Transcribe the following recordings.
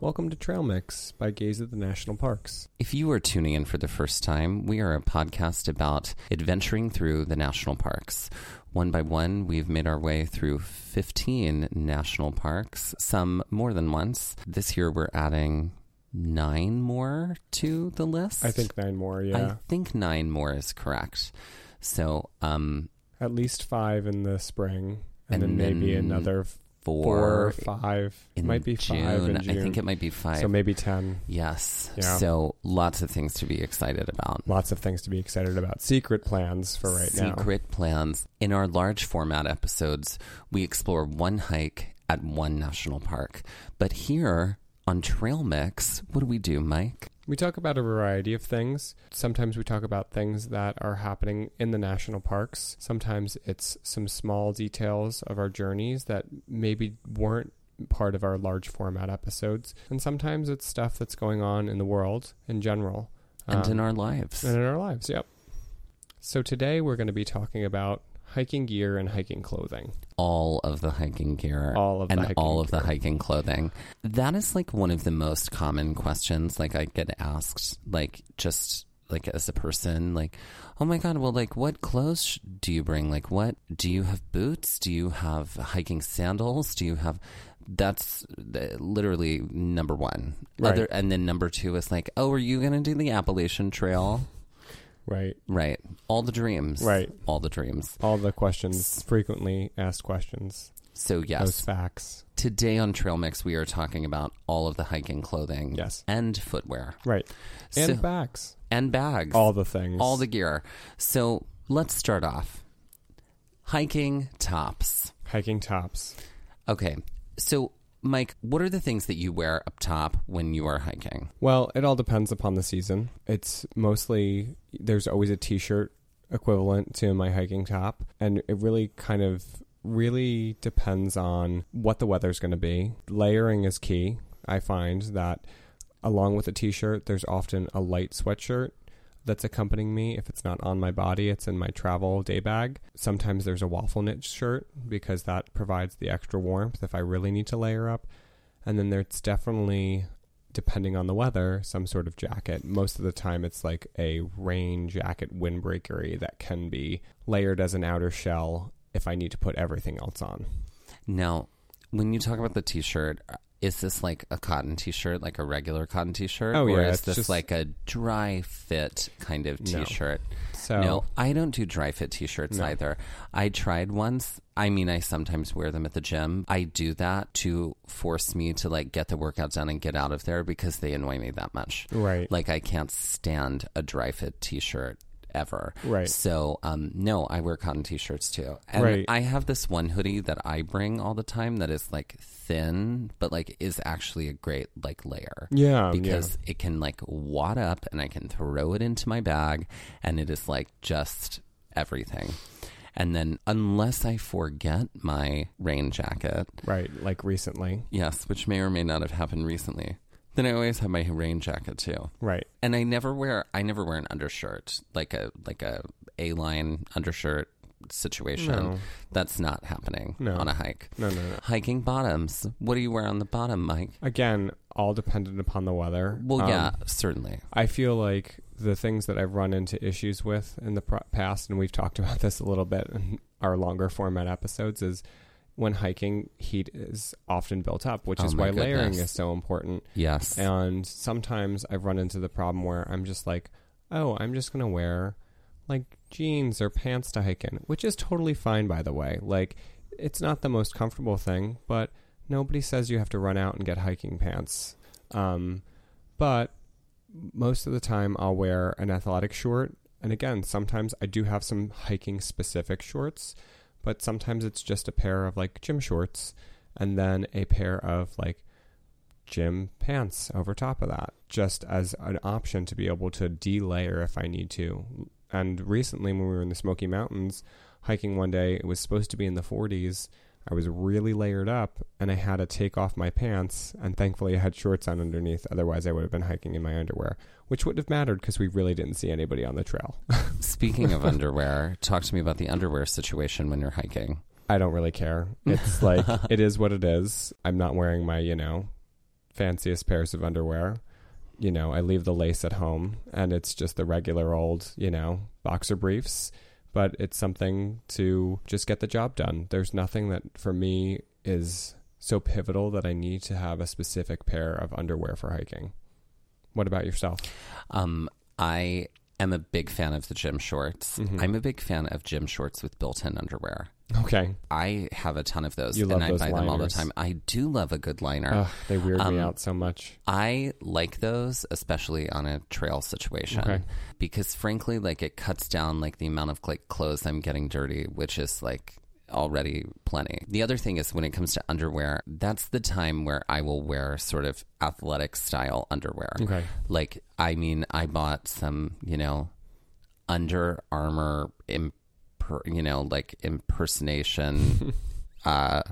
Welcome to Trail Mix by Gaze at the National Parks. If you are tuning in for the first time, we are a podcast about adventuring through the national parks. One by one, we've made our way through 15 national parks, some more than once. This year, we're adding nine more to the list. I think nine more, yeah. I think nine more is correct. So, um, At least five in the spring, and, And then maybe another four, four or five. in might be June. five in June. I think it might be five. So maybe 10. yes. Yeah. So lots of things to be excited about. Lots of things to be excited about. Secret plans for right now. Secret plans. In our large format episodes, we explore one hike at one national park. But here on Trail Mix, what do we do, Mike? We talk about a variety of things. Sometimes we talk about things that are happening in the national parks. Sometimes it's some small details of our journeys that maybe weren't part of our large format episodes. And sometimes it's stuff that's going on in the world in general. And Um, in our lives. and in our lives, yep. So today we're going to be talking about hiking gear and hiking clothing. all of the hiking gear. All of the and all of the hiking clothing. That is like one of the most common questions. Like I get asked, like just like as a person, like, oh my god, well, like what clothes do you bring? Like what do you have? Boots? Do you have hiking sandals? Do you have? That's uh, literally number one. Right. Other, and then number two is like, oh, are you gonna do the Appalachian Trail? Right. Right. All the dreams. Right. All the dreams. All the questions, frequently asked questions. So yes. Those facts. Today on Trail Mix, we are talking about all of the hiking clothing Yes. and footwear Right. And So- bags. and bags, All the things. all the gear. So let's start off. Hiking tops. hiking tops. Okay, so Mike, what are the things that you wear up top when you are hiking? Well, it all depends upon the season. It's mostly there's always a t-shirt equivalent to my hiking top, and it really kind of really depends on what the weather's going to be. Layering is key. I find that along with a t-shirt, there's often a light sweatshirt that's accompanying me. If it's not on my body, it's in my travel day bag. Sometimes there's a waffle knit shirt because that provides the extra warmth if I really need to layer up. And then there's definitely, depending on the weather, some sort of jacket. Most of the time, it's like a rain jacket, windbreakery that can be layered as an outer shell if I need to put everything else on. Now, when you talk about the t-shirt, is this like a cotton t-shirt, like a regular cotton t-shirt, Oh, or yeah, is this just- like a dry fit kind of t-shirt? So No, I don't do dry fit t-shirts No. either. I tried once. I mean, I sometimes wear them at the gym. I do that to force me to like get the workout done and get out of there because they annoy me that much. right, Like I can't stand a dry fit t-shirt ever. Right. So, um, no, I wear cotton t-shirts too. And Right. I have this one hoodie that I bring all the time that is like thin, but like is actually a great like layer yeah, because it can like wad up and I can throw it into my bag and it is like just everything. And then, unless I forget my rain jacket, Right, like recently. yes, which may or may not have happened recently, then I always have my rain jacket too. Right. And I never wear I never wear an undershirt like a like a A line undershirt situation. No. That's not happening No. on a hike. No, no, no. Hiking bottoms. What do you wear on the bottom, Mike? Again, all dependent upon the weather. Well, Um, yeah, certainly. I feel like the things that I've run into issues with in the past, and we've talked about this a little bit in our longer format episodes, is when hiking, heat is often built up, which Oh is why layering is so important. Yes. And sometimes I've run into the problem where I'm just like, oh, I'm just going to wear like jeans or pants to hike in, which is totally fine, by the way. Like, it's not the most comfortable thing, but nobody says you have to run out and get hiking pants. Um, but most of the time, I'll wear an athletic short. And again, sometimes I do have some hiking specific shorts, but sometimes it's just a pair of like gym shorts and then a pair of like gym pants over top of that, just as an option to be able to delayer if I need to. And recently, when we were in the Smoky Mountains hiking one day, it was supposed to be in the 40s. I was really layered up and I had to take off my pants. And thankfully, I had shorts on underneath. Otherwise, I would have been hiking in my underwear, which wouldn't have mattered because we really didn't see anybody on the trail. Speaking of underwear, talk to me about the underwear situation when you're hiking. I don't really care. It's like, it is what it is. I'm not wearing my, you know, fanciest pairs of underwear. You know, I leave the lace at home and it's just the regular old, you know, boxer briefs. But it's something to just get the job done. There's nothing that for me is so pivotal that I need to have a specific pair of underwear for hiking. What about yourself? Um, I am a big fan of the gym shorts. Mhm. I'm a big fan of gym shorts with built-in underwear. Okay. I have a ton of those, You and I those buy them all the time. I do love a good liner. Ugh, they weird Um, me out so much. I like those, especially on a trail situation, Okay. because frankly, like it cuts down like the amount of like clothes I'm getting dirty, which is like already plenty. The other thing is when it comes to underwear, that's the time where I will wear sort of athletic style underwear. Okay. Like, I mean, I bought some, you know, Under Armour, imper, you know, like impersonation, uh,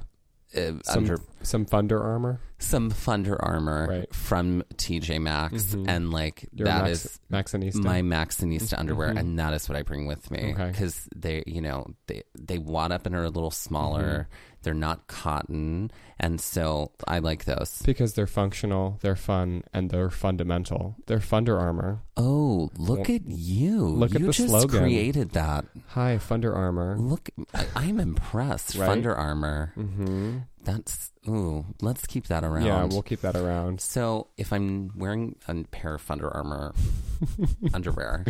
uh, Some, under some Thunder Armor. some Thunder Armor Right. from TJ Maxx, Mhm. and like Your that Max, is Maxxinista. my Maxxinista underwear, Mhm. and that is what I bring with me Okay. because they, you know, they they wad up and are a little smaller. Mm-hmm. They're not cotton, and so I like those. Because they're functional, they're fun, and they're fundamental. They're Thunder Armor. Oh, look at you! Look at you the just slogan. created that. Hi, Thunder Armor. Look, I, I'm impressed. Right? Under Armour. Mm-hmm. That's ooh. Let's keep that around. Yeah, we'll keep that around. So if I'm wearing a pair of Thunder Armor underwear,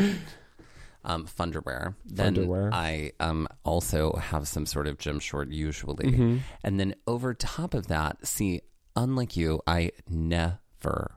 um, Funderwear, then Funderwear. I um also have some sort of gym short usually, Mhm. and then over top of that, see, unlike you, I never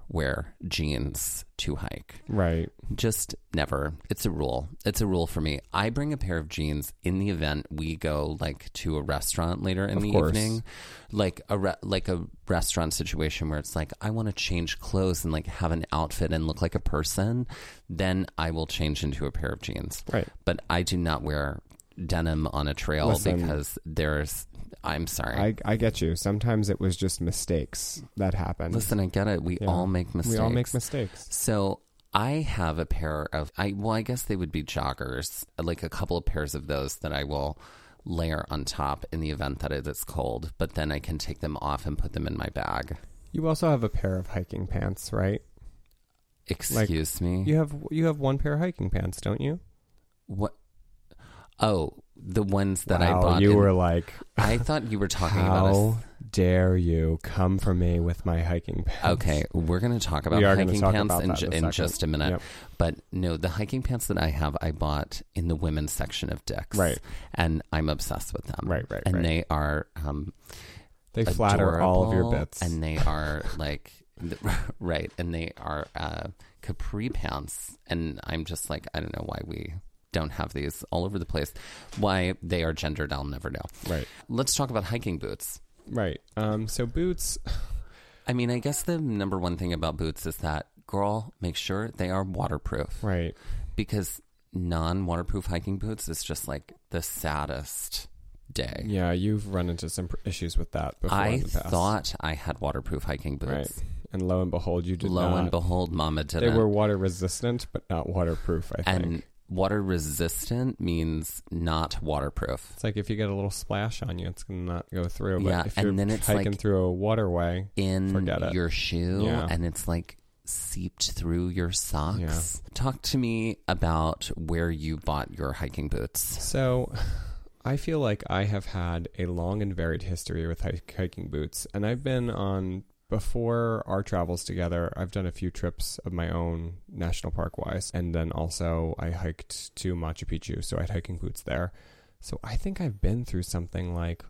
wear jeans to hike. Right. Just never. It's a rule. It's a rule for me. I bring a pair of jeans in the event we go like to a restaurant later in Of the course. evening, like a re- like a restaurant situation where it's like I want to change clothes and like have an outfit and look like a person. Then I will change into a pair of jeans. Right. But I do not wear denim on a trail Listen. because there's. I'm sorry. I, I get you. Sometimes it was just mistakes that happened. Listen, I get it. We Yeah. all make mistakes. We all make mistakes. So I have a pair of I well, I guess they would be joggers, like a couple of pairs of those that I will layer on top in the event that it is cold, but then I can take them off and put them in my bag. You also have a pair of hiking pants, right? Excuse me. You have you have one pair of hiking pants, don't you? What? Oh, the ones that I Wow, bought. You in- were like, I thought you were talking about how dare you come for me with my hiking pants? Okay, we're going to talk about We are gonna hiking talk pants about in, that ju- in a in second. just a minute. Yep. But no, the hiking pants that I have, I bought in the women's section of Dick's. Right. And I'm obsessed with them. Right, right, And right. they are um, They flatter all of your adorable, bits. and they are like right and they are uh capri pants and i'm just like i don't know why we don't have these all over the place why they are gendered i'll never know right. let's talk about hiking boots Right. Um, so boots, i mean i guess the number one thing about boots is that girl make sure they are waterproof right. because non waterproof hiking boots is just like the saddest day. Yeah, you've run into some pr- issues with that before I in the past. thought I had waterproof hiking boots. right, and lo and behold, you did Lo not. and behold, Mama they didn't. were water resistant, but not waterproof. I think. And water resistant means not waterproof. It's like if you get a little splash on you, it's gonna not go through. But Yeah, if and you're then it's hiking like- through a waterway, in Forget it. your shoe Yeah. and it's like seeped through your socks. Yeah. Talk to me about where you bought your hiking boots. So, I feel like I have had a long and varied history with hike- hiking boots, and I've been on before our travels together. I've done a few trips of my own national park wise, and then also I hiked to Machu Picchu, so I had hiking boots there. So I think I've been through something like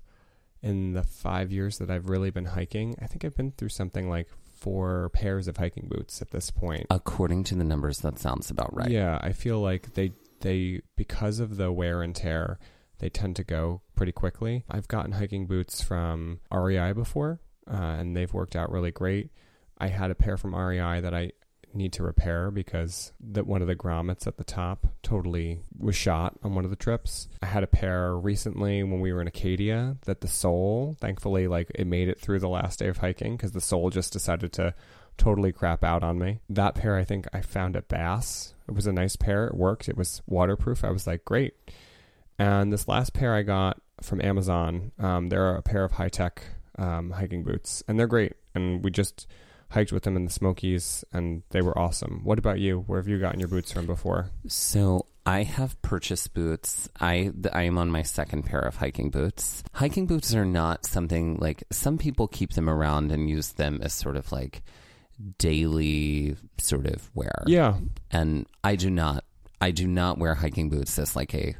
in the five years that I've really been hiking. I think I've been through something like four pairs of hiking boots at this point. According to the numbers, that sounds about right. Yeah, I feel like they they because of the wear and tear, they tend to go pretty quickly. I've gotten hiking boots from REI before, uh, and they've worked out really great. I had a pair from REI that I need to repair because that one of the grommets at the top totally was shot on one of the trips. I had a pair recently when we were in Acadia that the sole, thankfully, like it made it through the last day of hiking because the sole just decided to totally crap out on me. That pair I think I found at Bass. It was a nice pair. It worked. It was waterproof. I was like, great. And this last pair I got from Amazon, um, they're a pair of high tech um, hiking boots, and they're great. And we just hiked with them in the Smokies, and they were awesome. What about you? Where have you gotten your boots from before? So I have purchased boots. I I am on my second pair of hiking boots. Hiking boots are not something like some people keep them around and use them as sort of like daily sort of wear. Yeah, and I do not. I do not wear hiking boots as like a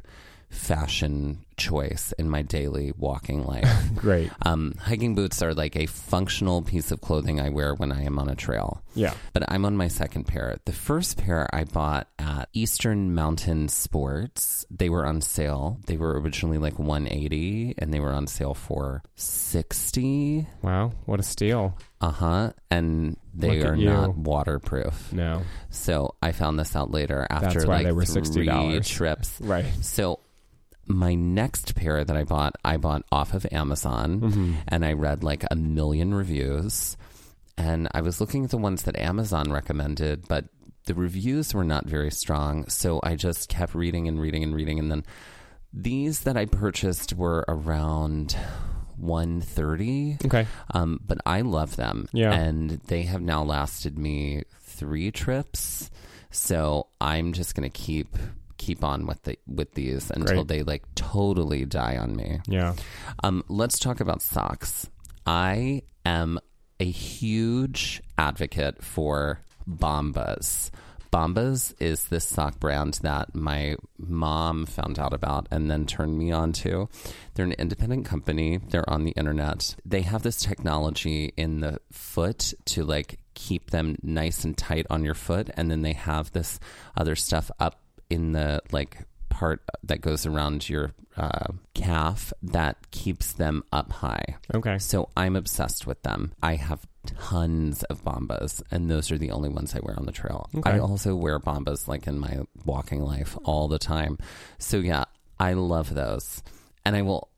fashion choice in my daily walking life. great. um, hiking boots are like a functional piece of clothing I wear when I am on a trail. Yeah. But I'm on my second pair. The first pair I bought at Eastern Mountain Sports. They were on sale. They were originally like 180 and they were on sale for 60. Wow, what a steal. Uh-huh. And they Look are not waterproof. No. So I found this out later after like three $60. trips. Right. So my next pair that I bought, I bought off of Amazon Mm-hmm. and I read like a million reviews. And I was looking at the ones that Amazon recommended, but the reviews were not very strong. So I just kept reading and reading and reading. And then these that I purchased were around 130 Okay. um, but I love them. Yeah. And they have now lasted me three trips. So I'm just gonna keep keep on with the with these until Great. they like totally die on me. Yeah. Um, let's talk about socks. I am a huge advocate for Bombas. Bombas is this sock brand that my mom found out about and then turned me on to. They're an independent company. They're on the internet. They have this technology in the foot to like keep them nice and tight on your foot and then they have this other stuff up in the like part that goes around your uh, calf that keeps them up high. Okay. So I'm obsessed with them. I have tons of bombas, and those are the only ones I wear on the trail. Okay. I also wear bombas like in my walking life all the time. So yeah, I love those. And I will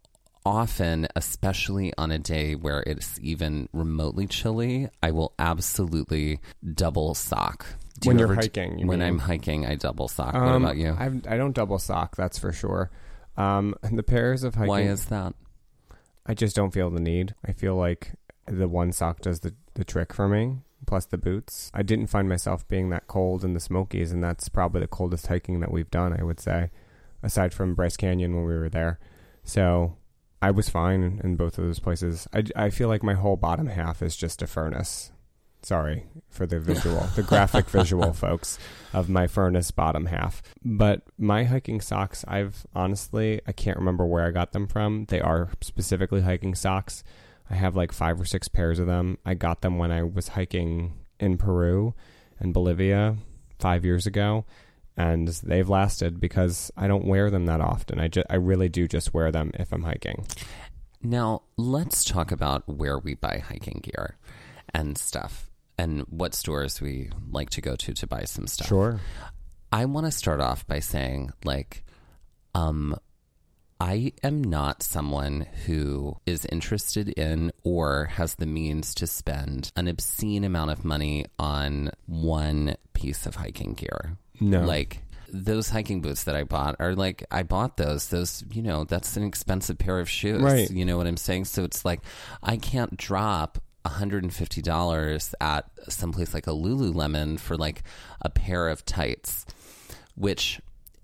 often, especially on a day where it's even remotely chilly, I will absolutely double sock. Do When you you're hiking, you when mean? I'm hiking, I double sock. what Um, about you? I've, I don't double sock, that's for sure. Um, the pairs of hiking. Why is that? I just don't feel the need. I feel like the one sock does the, the trick for me, plus the boots. I didn't find myself being that cold in the Smokies, and that's probably the coldest hiking that we've done, I would say, aside from Bryce Canyon when we were there. So I was fine in both of those places. I, I feel like my whole bottom half is just a furnace. Sorry for the visual, the graphic visual, folks, of my furnace bottom half. But my hiking socks, I've honestly, I can't remember where I got them from. They are specifically hiking socks. I have like five or six pairs of them. I got them when I was hiking in Peru and Bolivia five years ago. And they've lasted because I don't wear them that often. I, ju- I really do just wear them if I'm hiking. Now, let's talk about where we buy hiking gear and stuff and what stores we like to go to to buy some stuff. Sure. I want to start off by saying, like, um, I am not someone who is interested in or has the means to spend an obscene amount of money on one piece of hiking gear. No. Like those hiking boots that I bought are like I bought those. Those, you know, that's an expensive pair of shoes. Right. You know what I'm saying? So it's like I can't drop $150 at someplace like a Lululemon for like a pair of tights, which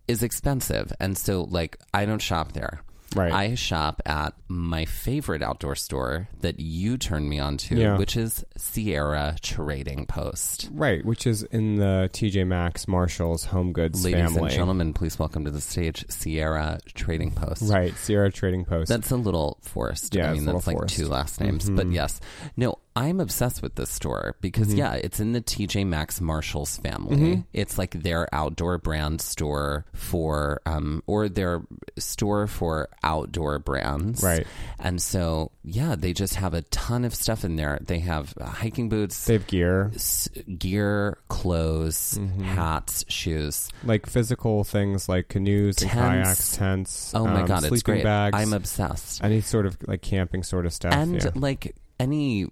is expensive. And so like I don't shop there. Right. I shop at my favorite outdoor store that you turned me on to, Yeah. which is Sierra Trading Post. Right, which is in the TJ Maxx Marshalls Home Goods Ladies family. and gentlemen, please welcome to the stage Sierra Trading Post. Right, Sierra Trading Post. That's a little forced. Yeah, I mean, that's like two forced. Mm-hmm. last names. But yes. No, I'm obsessed with this store because, yeah, it's in the TJ Maxx Marshalls family. Mm-hmm. It's like their outdoor brand store for, um, or their store for outdoor brands. Right. And so, yeah, they just have a ton of stuff in there. They have uh, hiking boots, they have gear, s- gear, clothes, Mm-hmm. hats, shoes. like physical things like canoes and kayaks, tents. Oh my um, God, it's sleeping great. bags. I'm obsessed. any sort of like camping sort of stuff. and yeah. like any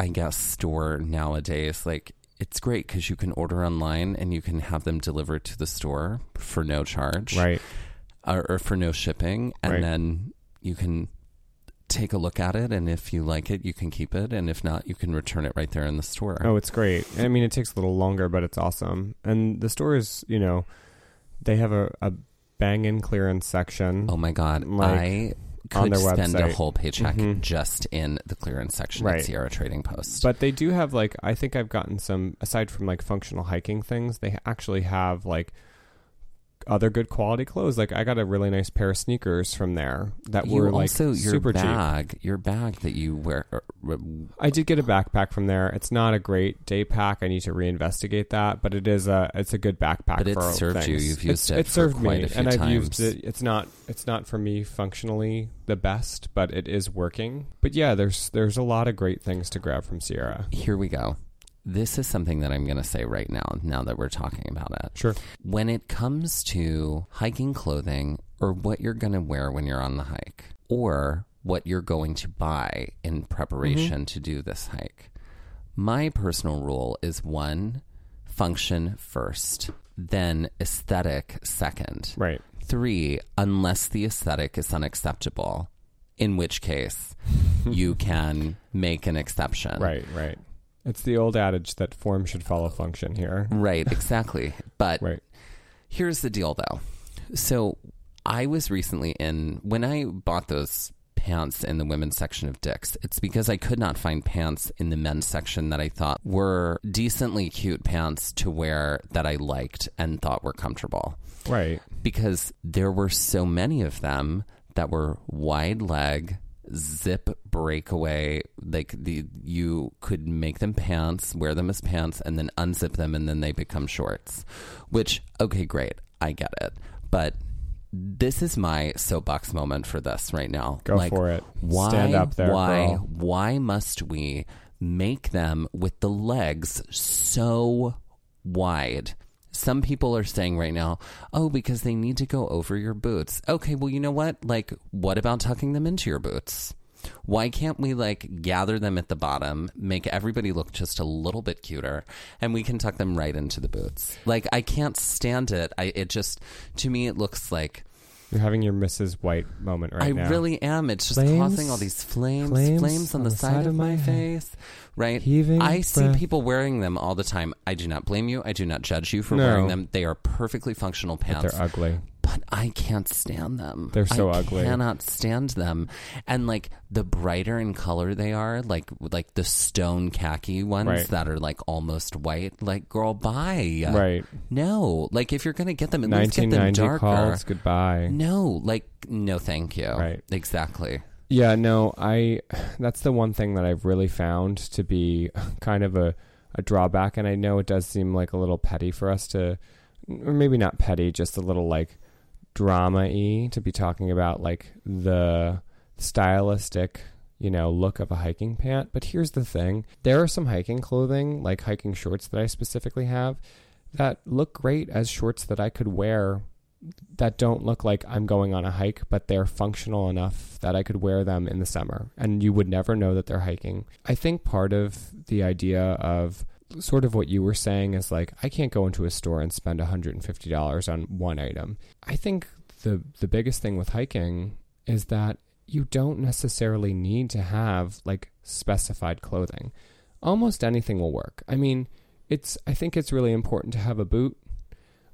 i guess store nowadays like it's great because you can order online and you can have them delivered to the store for no charge right, or, or for no shipping and Right. then you can take a look at it and if you like it you can keep it and if not you can return it right there in the store Oh, it's great. I mean, it takes a little longer, but it's awesome. And the store is, you know, they have a, a bang in clearance section. Oh my god Like, i on could their spend a whole paycheck Mhm. just in the clearance section Right. at sierra trading post But they do have like I think I've gotten some aside from like functional hiking things. They actually have like other good quality clothes. Like I got a really nice pair of sneakers from there that you were like also super cheap. bag your bag that you wear uh, I did get a backpack from there. It's not a great day pack. I need to reinvestigate that, but it is a it's a good backpack. But it for served you. things. You've used It's- it It for served quite me, a few and I've times. used it. It's not it's not for me functionally the best, but it is working. But yeah, there's there's a lot of great things to grab from Sierra. here we go. This is something that I'm going to say right now, now that we're talking about it. Sure. When it comes to hiking clothing or what you're going to wear when you're on the hike or what you're going to buy in preparation Mm-hmm. to do this hike, my personal rule is one, function first, then aesthetic second. Right. Three, unless the aesthetic is unacceptable, in which case you can make an exception. Right, right. It's the old adage that form should follow function here. Right, exactly. But Right. here's the deal though. So I was recently in when I bought those pants in the women's section of Dick's, it's because I could not find pants in the men's section that I thought were decently cute pants to wear that I liked and thought were comfortable. Right. Because there were so many of them that were wide leg, zip breakaway like the you could make them pants wear them as pants and then unzip them and then they become shorts. Which okay great. I get it. But this is my soapbox moment for this right now. Go like, for it. why Stand up there, why girl. why must we make them with the legs so wide some people are saying right now, oh, because they need to go over your boots. Okay, well, you know what? Like, what about tucking them into your boots? Why can't we like gather them at the bottom, make everybody look just a little bit cuter, and we can tuck them right into the boots? Like, I can't stand it. I it just to me it looks like You're having your Mrs. White moment right I now. I really am. It's just Flames, causing all these flames, flames, flames on the side, of my head. face. Right? Heaving I see breath. people wearing them all the time. I do not blame you. I do not judge you for No. wearing them. They are perfectly functional But pants. they're ugly. but I can't stand them. They're so ugly. I ugly. Cannot stand them. And like the brighter in color they are, like like the stone khaki ones Right. that are like almost white. Like, girl, bye. Right. No, like if you're gonna get them, at least get them 1990 darker. calls. Goodbye. No, like no, thank you. Right. Exactly. Yeah, no, I that's the one thing that I've really found to be kind of a, a drawback and I know it does seem like a little petty for us to or maybe not petty, just a little like drama y to be talking about like the stylistic, you know, look of a hiking pant. But here's the thing. There are some hiking clothing, like hiking shorts that I specifically have that look great as shorts that I could wear that don't look like I'm going on a hike, but they're functional enough that I could wear them in the summer and you would never know that they're hiking. I think part of the idea of sort of what you were saying is like I can't go into a store and spend $150 on one item. I think the the biggest thing with hiking is that you don't necessarily need to have like specified clothing. Almost anything will work. I mean, it's I think it's really important to have a boot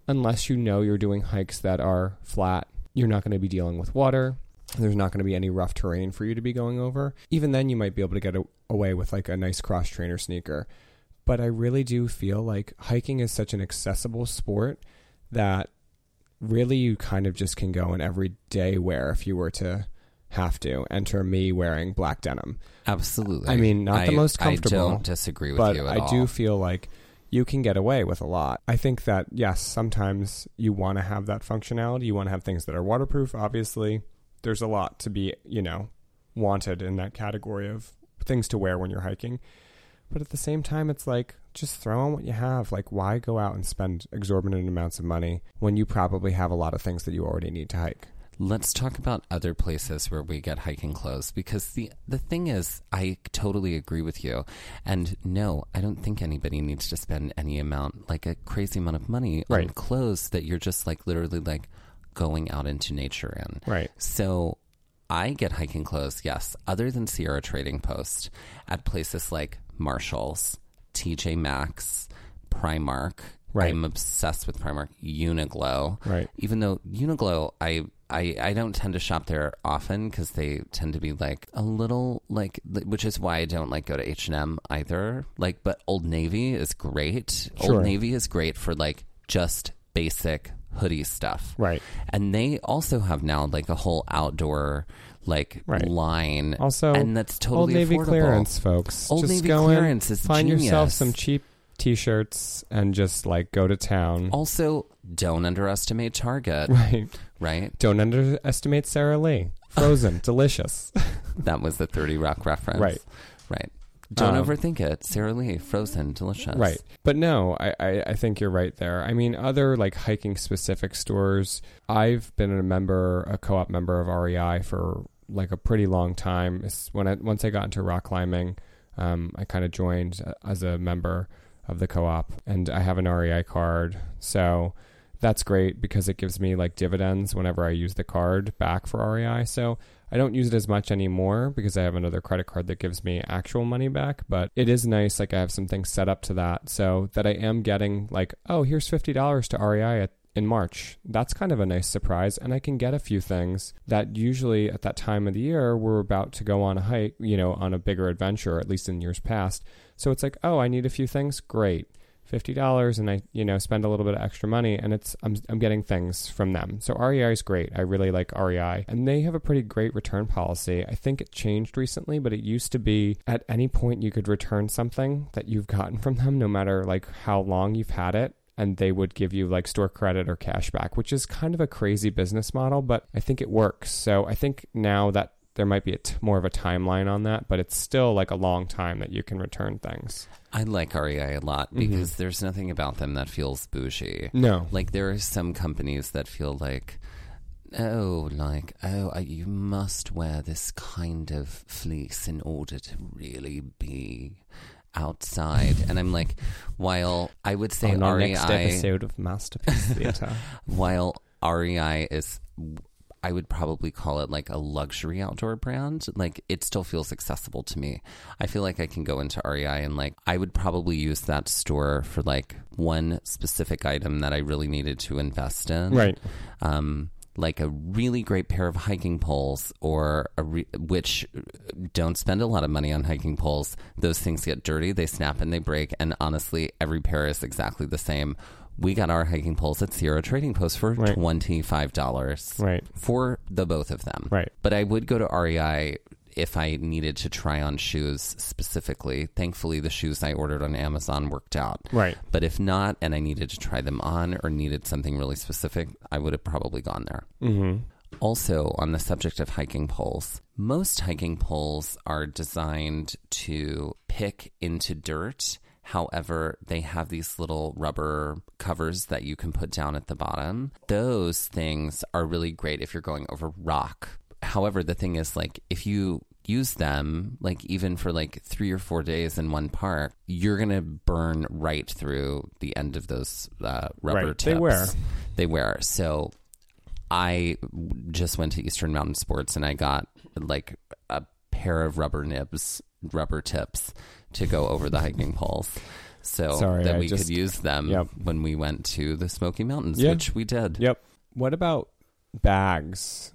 unless you know you're doing hikes that are flat. You're not going to be dealing with water. There's not going to be any rough terrain for you to be going over. Even then, you might be able to get a- away with like a nice cross trainer sneaker. But I really do feel like hiking is such an accessible sport that really you kind of just can go in everyday wear if you were to have to enter me wearing black denim. Absolutely. I mean, not the most comfortable, I don't disagree with but you at I all. do feel like you can get away with a lot. I think that yes, sometimes you want to have that functionality. You want to have things that are waterproof. Obviously, there's a lot to be you know wanted in that category of things to wear when you're hiking. But at the same time, it's like just throw on what you have. Like, why go out and spend exorbitant amounts of money when you probably have a lot of things that you already need to hike? Let's talk about other places where we get hiking clothes because the the thing is I totally agree with you. And no, I don't think anybody needs to spend any amount like a crazy amount of money on clothes that you're just like literally like going out into nature in. Right. So I get hiking clothes, yes, other than Sierra Trading Post at places like Marshalls, TJ Maxx, Primark. Right. I'm obsessed with Primark, Uniqlo. Right. Even though Uniqlo, I I, I don't tend to shop there often because they tend to be like a little like, which is why I don't like go to H and M either. Like, but Old Navy is great. Sure. Old Navy is great for like just basic hoodie stuff. Right. And they also have now like a whole outdoor like Right. line. Also, and that's totally Old Navy affordable. clearance, folks. Old just Navy go in, clearance is find yourself some cheap T-shirts and just like go to town. Also, don't underestimate Target, Right. right? Don't underestimate Sara Lee. Frozen, delicious. That was the 30 Rock reference. Right. Right. Don't Um, overthink it. Sara Lee, Frozen, delicious. Right. But no, I, I, I think you're right there. I mean, other like hiking specific stores, I've been a member, a co op member of REI for like a pretty long time. It's when I, once I got into rock climbing, um, I kind of joined uh, as a member of the co op and I have an REI card. So that's great because it gives me like dividends whenever I use the card back for REI. So I don't use it as much anymore because I have another credit card that gives me actual money back, but it is nice. Like I have some things set up to that so that I am getting like, oh, here's $50 to REI at, in March. That's kind of a nice surprise. And I can get a few things that usually at that time of the year we're about to go on a hike, you know, on a bigger adventure, at least in years past. So it's like, oh, I need a few things. Great fifty dollars and I you know spend a little bit of extra money and it's I'm I'm getting things from them. So REI is great. I really like REI and they have a pretty great return policy. I think it changed recently, but it used to be at any point you could return something that you've gotten from them no matter like how long you've had it and they would give you like store credit or cash back, which is kind of a crazy business model, but I think it works. So I think now that there might be a t- more of a timeline on that, but it's still like a long time that you can return things. I like REI a lot Mm-hmm. because there's nothing about them that feels bougie. No. Like there are some companies that feel like, oh, like oh, I, you must wear this kind of fleece in order to really be outside. and I'm like, while I would say on our REI, next episode of Masterpiece Theatre. while REI is. I would probably call it like a luxury outdoor brand. Like it still feels accessible to me. I feel like I can go into REI and like I would probably use that store for like one specific item that I really needed to invest in. right. Um, like a really great pair of hiking poles, or a re- which don't spend a lot of money on hiking poles. Those things get dirty, they snap and they break. And honestly, every pair is exactly the same. We got our hiking poles at Sierra Trading Post for Right. twenty five dollars Right. for the both of them. Right. But I would go to REI if I needed to try on shoes specifically. Thankfully, the shoes I ordered on Amazon worked out. Right. But if not, and I needed to try them on or needed something really specific, I would have probably gone there. Mm-hmm. Also, on the subject of hiking poles, most hiking poles are designed to pick into dirt However, they have these little rubber covers that you can put down at the bottom. Those things are really great if you're going over rock. However, the thing is, like, if you use them, like, even for like three or four days in one park, you're going to burn right through the end of those uh, rubber Right. tips. They wear. They wear. So I just went to Eastern Mountain Sports and I got like a pair of rubber nibs, rubber tips to go over the hiking poles. So Sorry, that I we just- could use them Yep. when we went to the Smoky Mountains, Yeah. which we did. Yep. What about bags?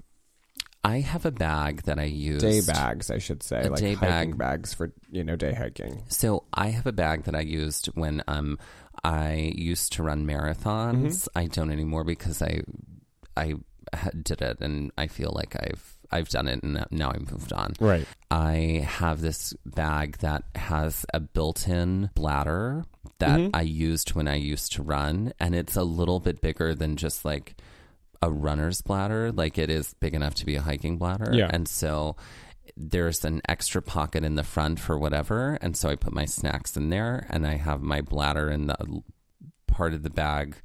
I have a bag that I use. Day bags, I should say, A like day hiking bag. bags for you know day hiking. So I have a bag that I used when um I used to run marathons. Mm-hmm. I don't anymore because I I did it and I feel like I've I've done it and now I've moved on. Right. I have this bag that has a built-in bladder that Mhm. I used when I used to run and it's a little bit bigger than just like a runner's bladder like it is big enough to be a hiking bladder Yeah. and so there's an extra pocket in the front for whatever and so I put my snacks in there and I have my bladder in the part of the bag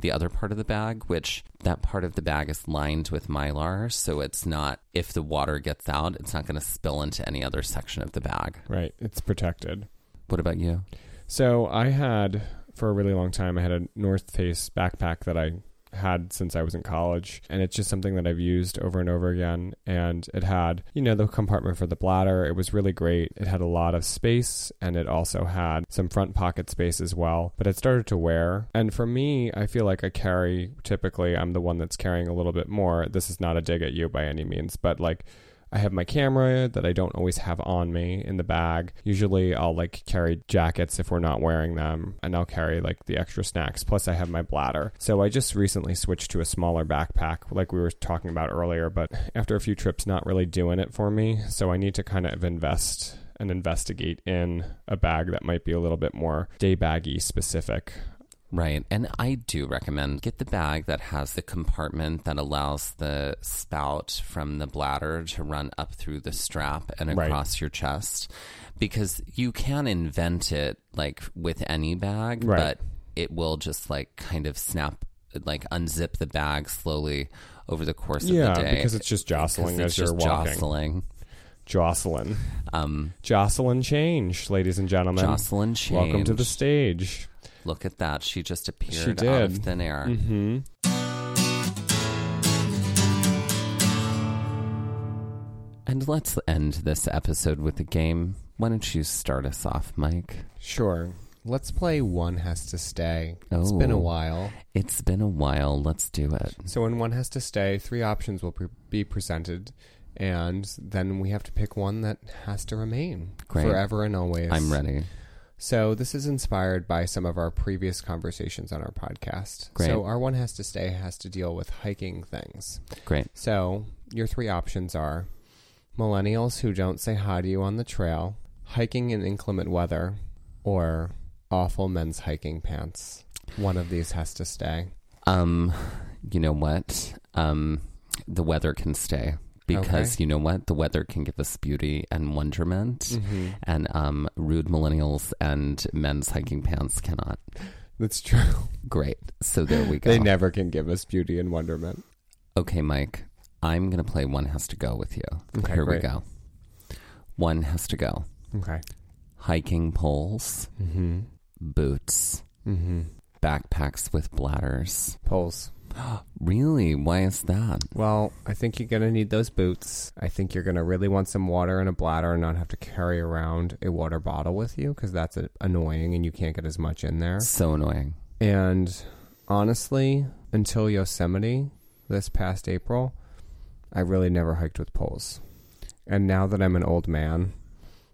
the other part of the bag which that part of the bag is lined with mylar so it's not if the water gets out it's not going to spill into any other section of the bag Right. It's protected. what about you So I had for a really long time. I had a North Face backpack that I had since I was in college, and it's just something that I've used over and over again. And it had, you know, the compartment for the bladder. It was really great. It had a lot of space, and it also had some front pocket space as well. But it started to wear, and for me, I feel like I carry. Typically, I'm the one that's carrying a little bit more. This is not a dig at you by any means, but like. I have my camera that I don't always have on me in the bag. Usually I'll like carry jackets if we're not wearing them and I'll carry like the extra snacks. Plus I have my bladder. So I just recently switched to a smaller backpack like we were talking about earlier, but after a few trips not really doing it for me. So I need to kind of invest and investigate in a bag that might be a little bit more day baggy specific. Right. And I do recommend get the bag that has the compartment that allows the spout from the bladder to run up through the strap and Right. across your chest because you can invent it like with any bag, Right. but it will just like kind of snap like unzip the bag slowly over the course of the day. because it's just jostling Because as it's you're just walking. jostling. Jocelyn. Um, Jocelyn Change, ladies and gentlemen. Jocelyn Change. Welcome to the stage. Look at that. She just appeared She out of thin air. Mm-hmm. And let's end this episode with a game. Why don't you start us off, Mike? Sure. Let's play One Has to Stay. It's been a Oh. while. It's been a while. Let's do it. So, when One Has to Stay, three options will pre- be presented, and then we have to pick one that has to remain Great. forever and always. I'm ready. So, this is inspired by some of our previous conversations on our podcast. Great. So, our One Has to Stay has to deal with hiking things. Great. So, your three options are millennials who don't say hi to you on the trail, hiking in inclement weather, or awful men's hiking pants. One of these has to stay. Um, you know what? Um, the weather can stay because Okay. you know what? The weather can give us beauty and wonderment, Mm-hmm. and um, rude millennials and men's hiking pants cannot. That's true. Great. So there we go. They never can give us beauty and wonderment. Okay, Mike. I'm gonna play one has to go with you. Okay, Here great. we go. One has to go. Okay. Hiking poles, Mm-hmm. boots, Mm-hmm. backpacks with bladders. Poles. Really? Why is that? Well, I think you're going to need those boots. I think you're going to really want some water in a bladder and not have to carry around a water bottle with you because that's uh, annoying and you can't get as much in there. So annoying. And honestly, until Yosemite this past April, I really never hiked with poles. And now that I'm an old man,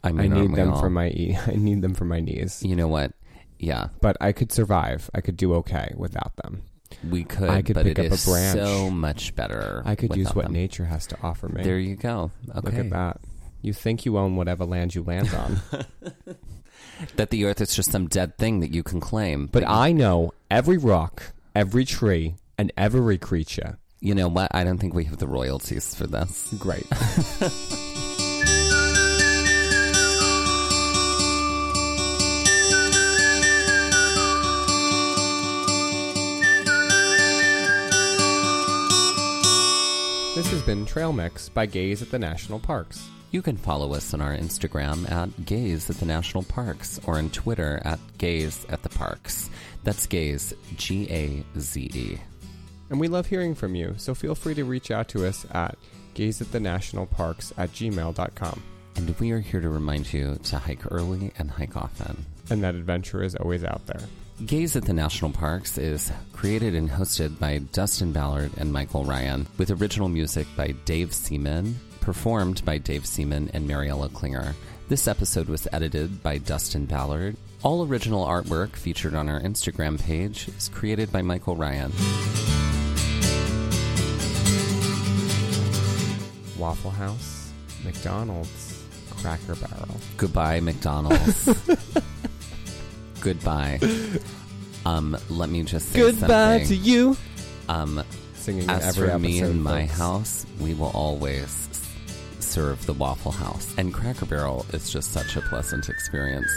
I I mean, aren't need them all? for my e- I need them for my knees. You know what? Yeah, But I could survive. I could do okay without them. We could. I could but pick it up a is branch. So much better. I could use without what them. nature has to offer me. There you go. Okay. Look at that. You think you own whatever land you land on. That the earth is just some dead thing that you can claim. but I know every rock, every tree, and every creature. you know what? I don't think we have the royalties for this. Great. Aspen Trail Mix by Gaze at the National Parks. You can follow us on our Instagram at Gaze at the National Parks or on Twitter at Gaze at the Parks. That's Gaze, G A Z E. And we love hearing from you, so feel free to reach out to us at gazeatthenationalparks at gmail.com. And we are here to remind you to hike early and hike often. And that adventure is always out there. Gaze at the National Parks is created and hosted by Dustin Ballard and Michael Ryan, with original music by Dave Seaman, performed by Dave Seaman and Mariella Klinger. This episode was edited by Dustin Ballard. All original artwork featured on our Instagram page is created by Michael Ryan. Waffle House, McDonald's, Cracker Barrel. Goodbye, McDonald's. Goodbye. Um, let me just say Goodbye something. to you. Um, Singing in as every for me episode, and my folks. house, we will always s- serve the Waffle House. And Cracker Barrel is just such a pleasant experience.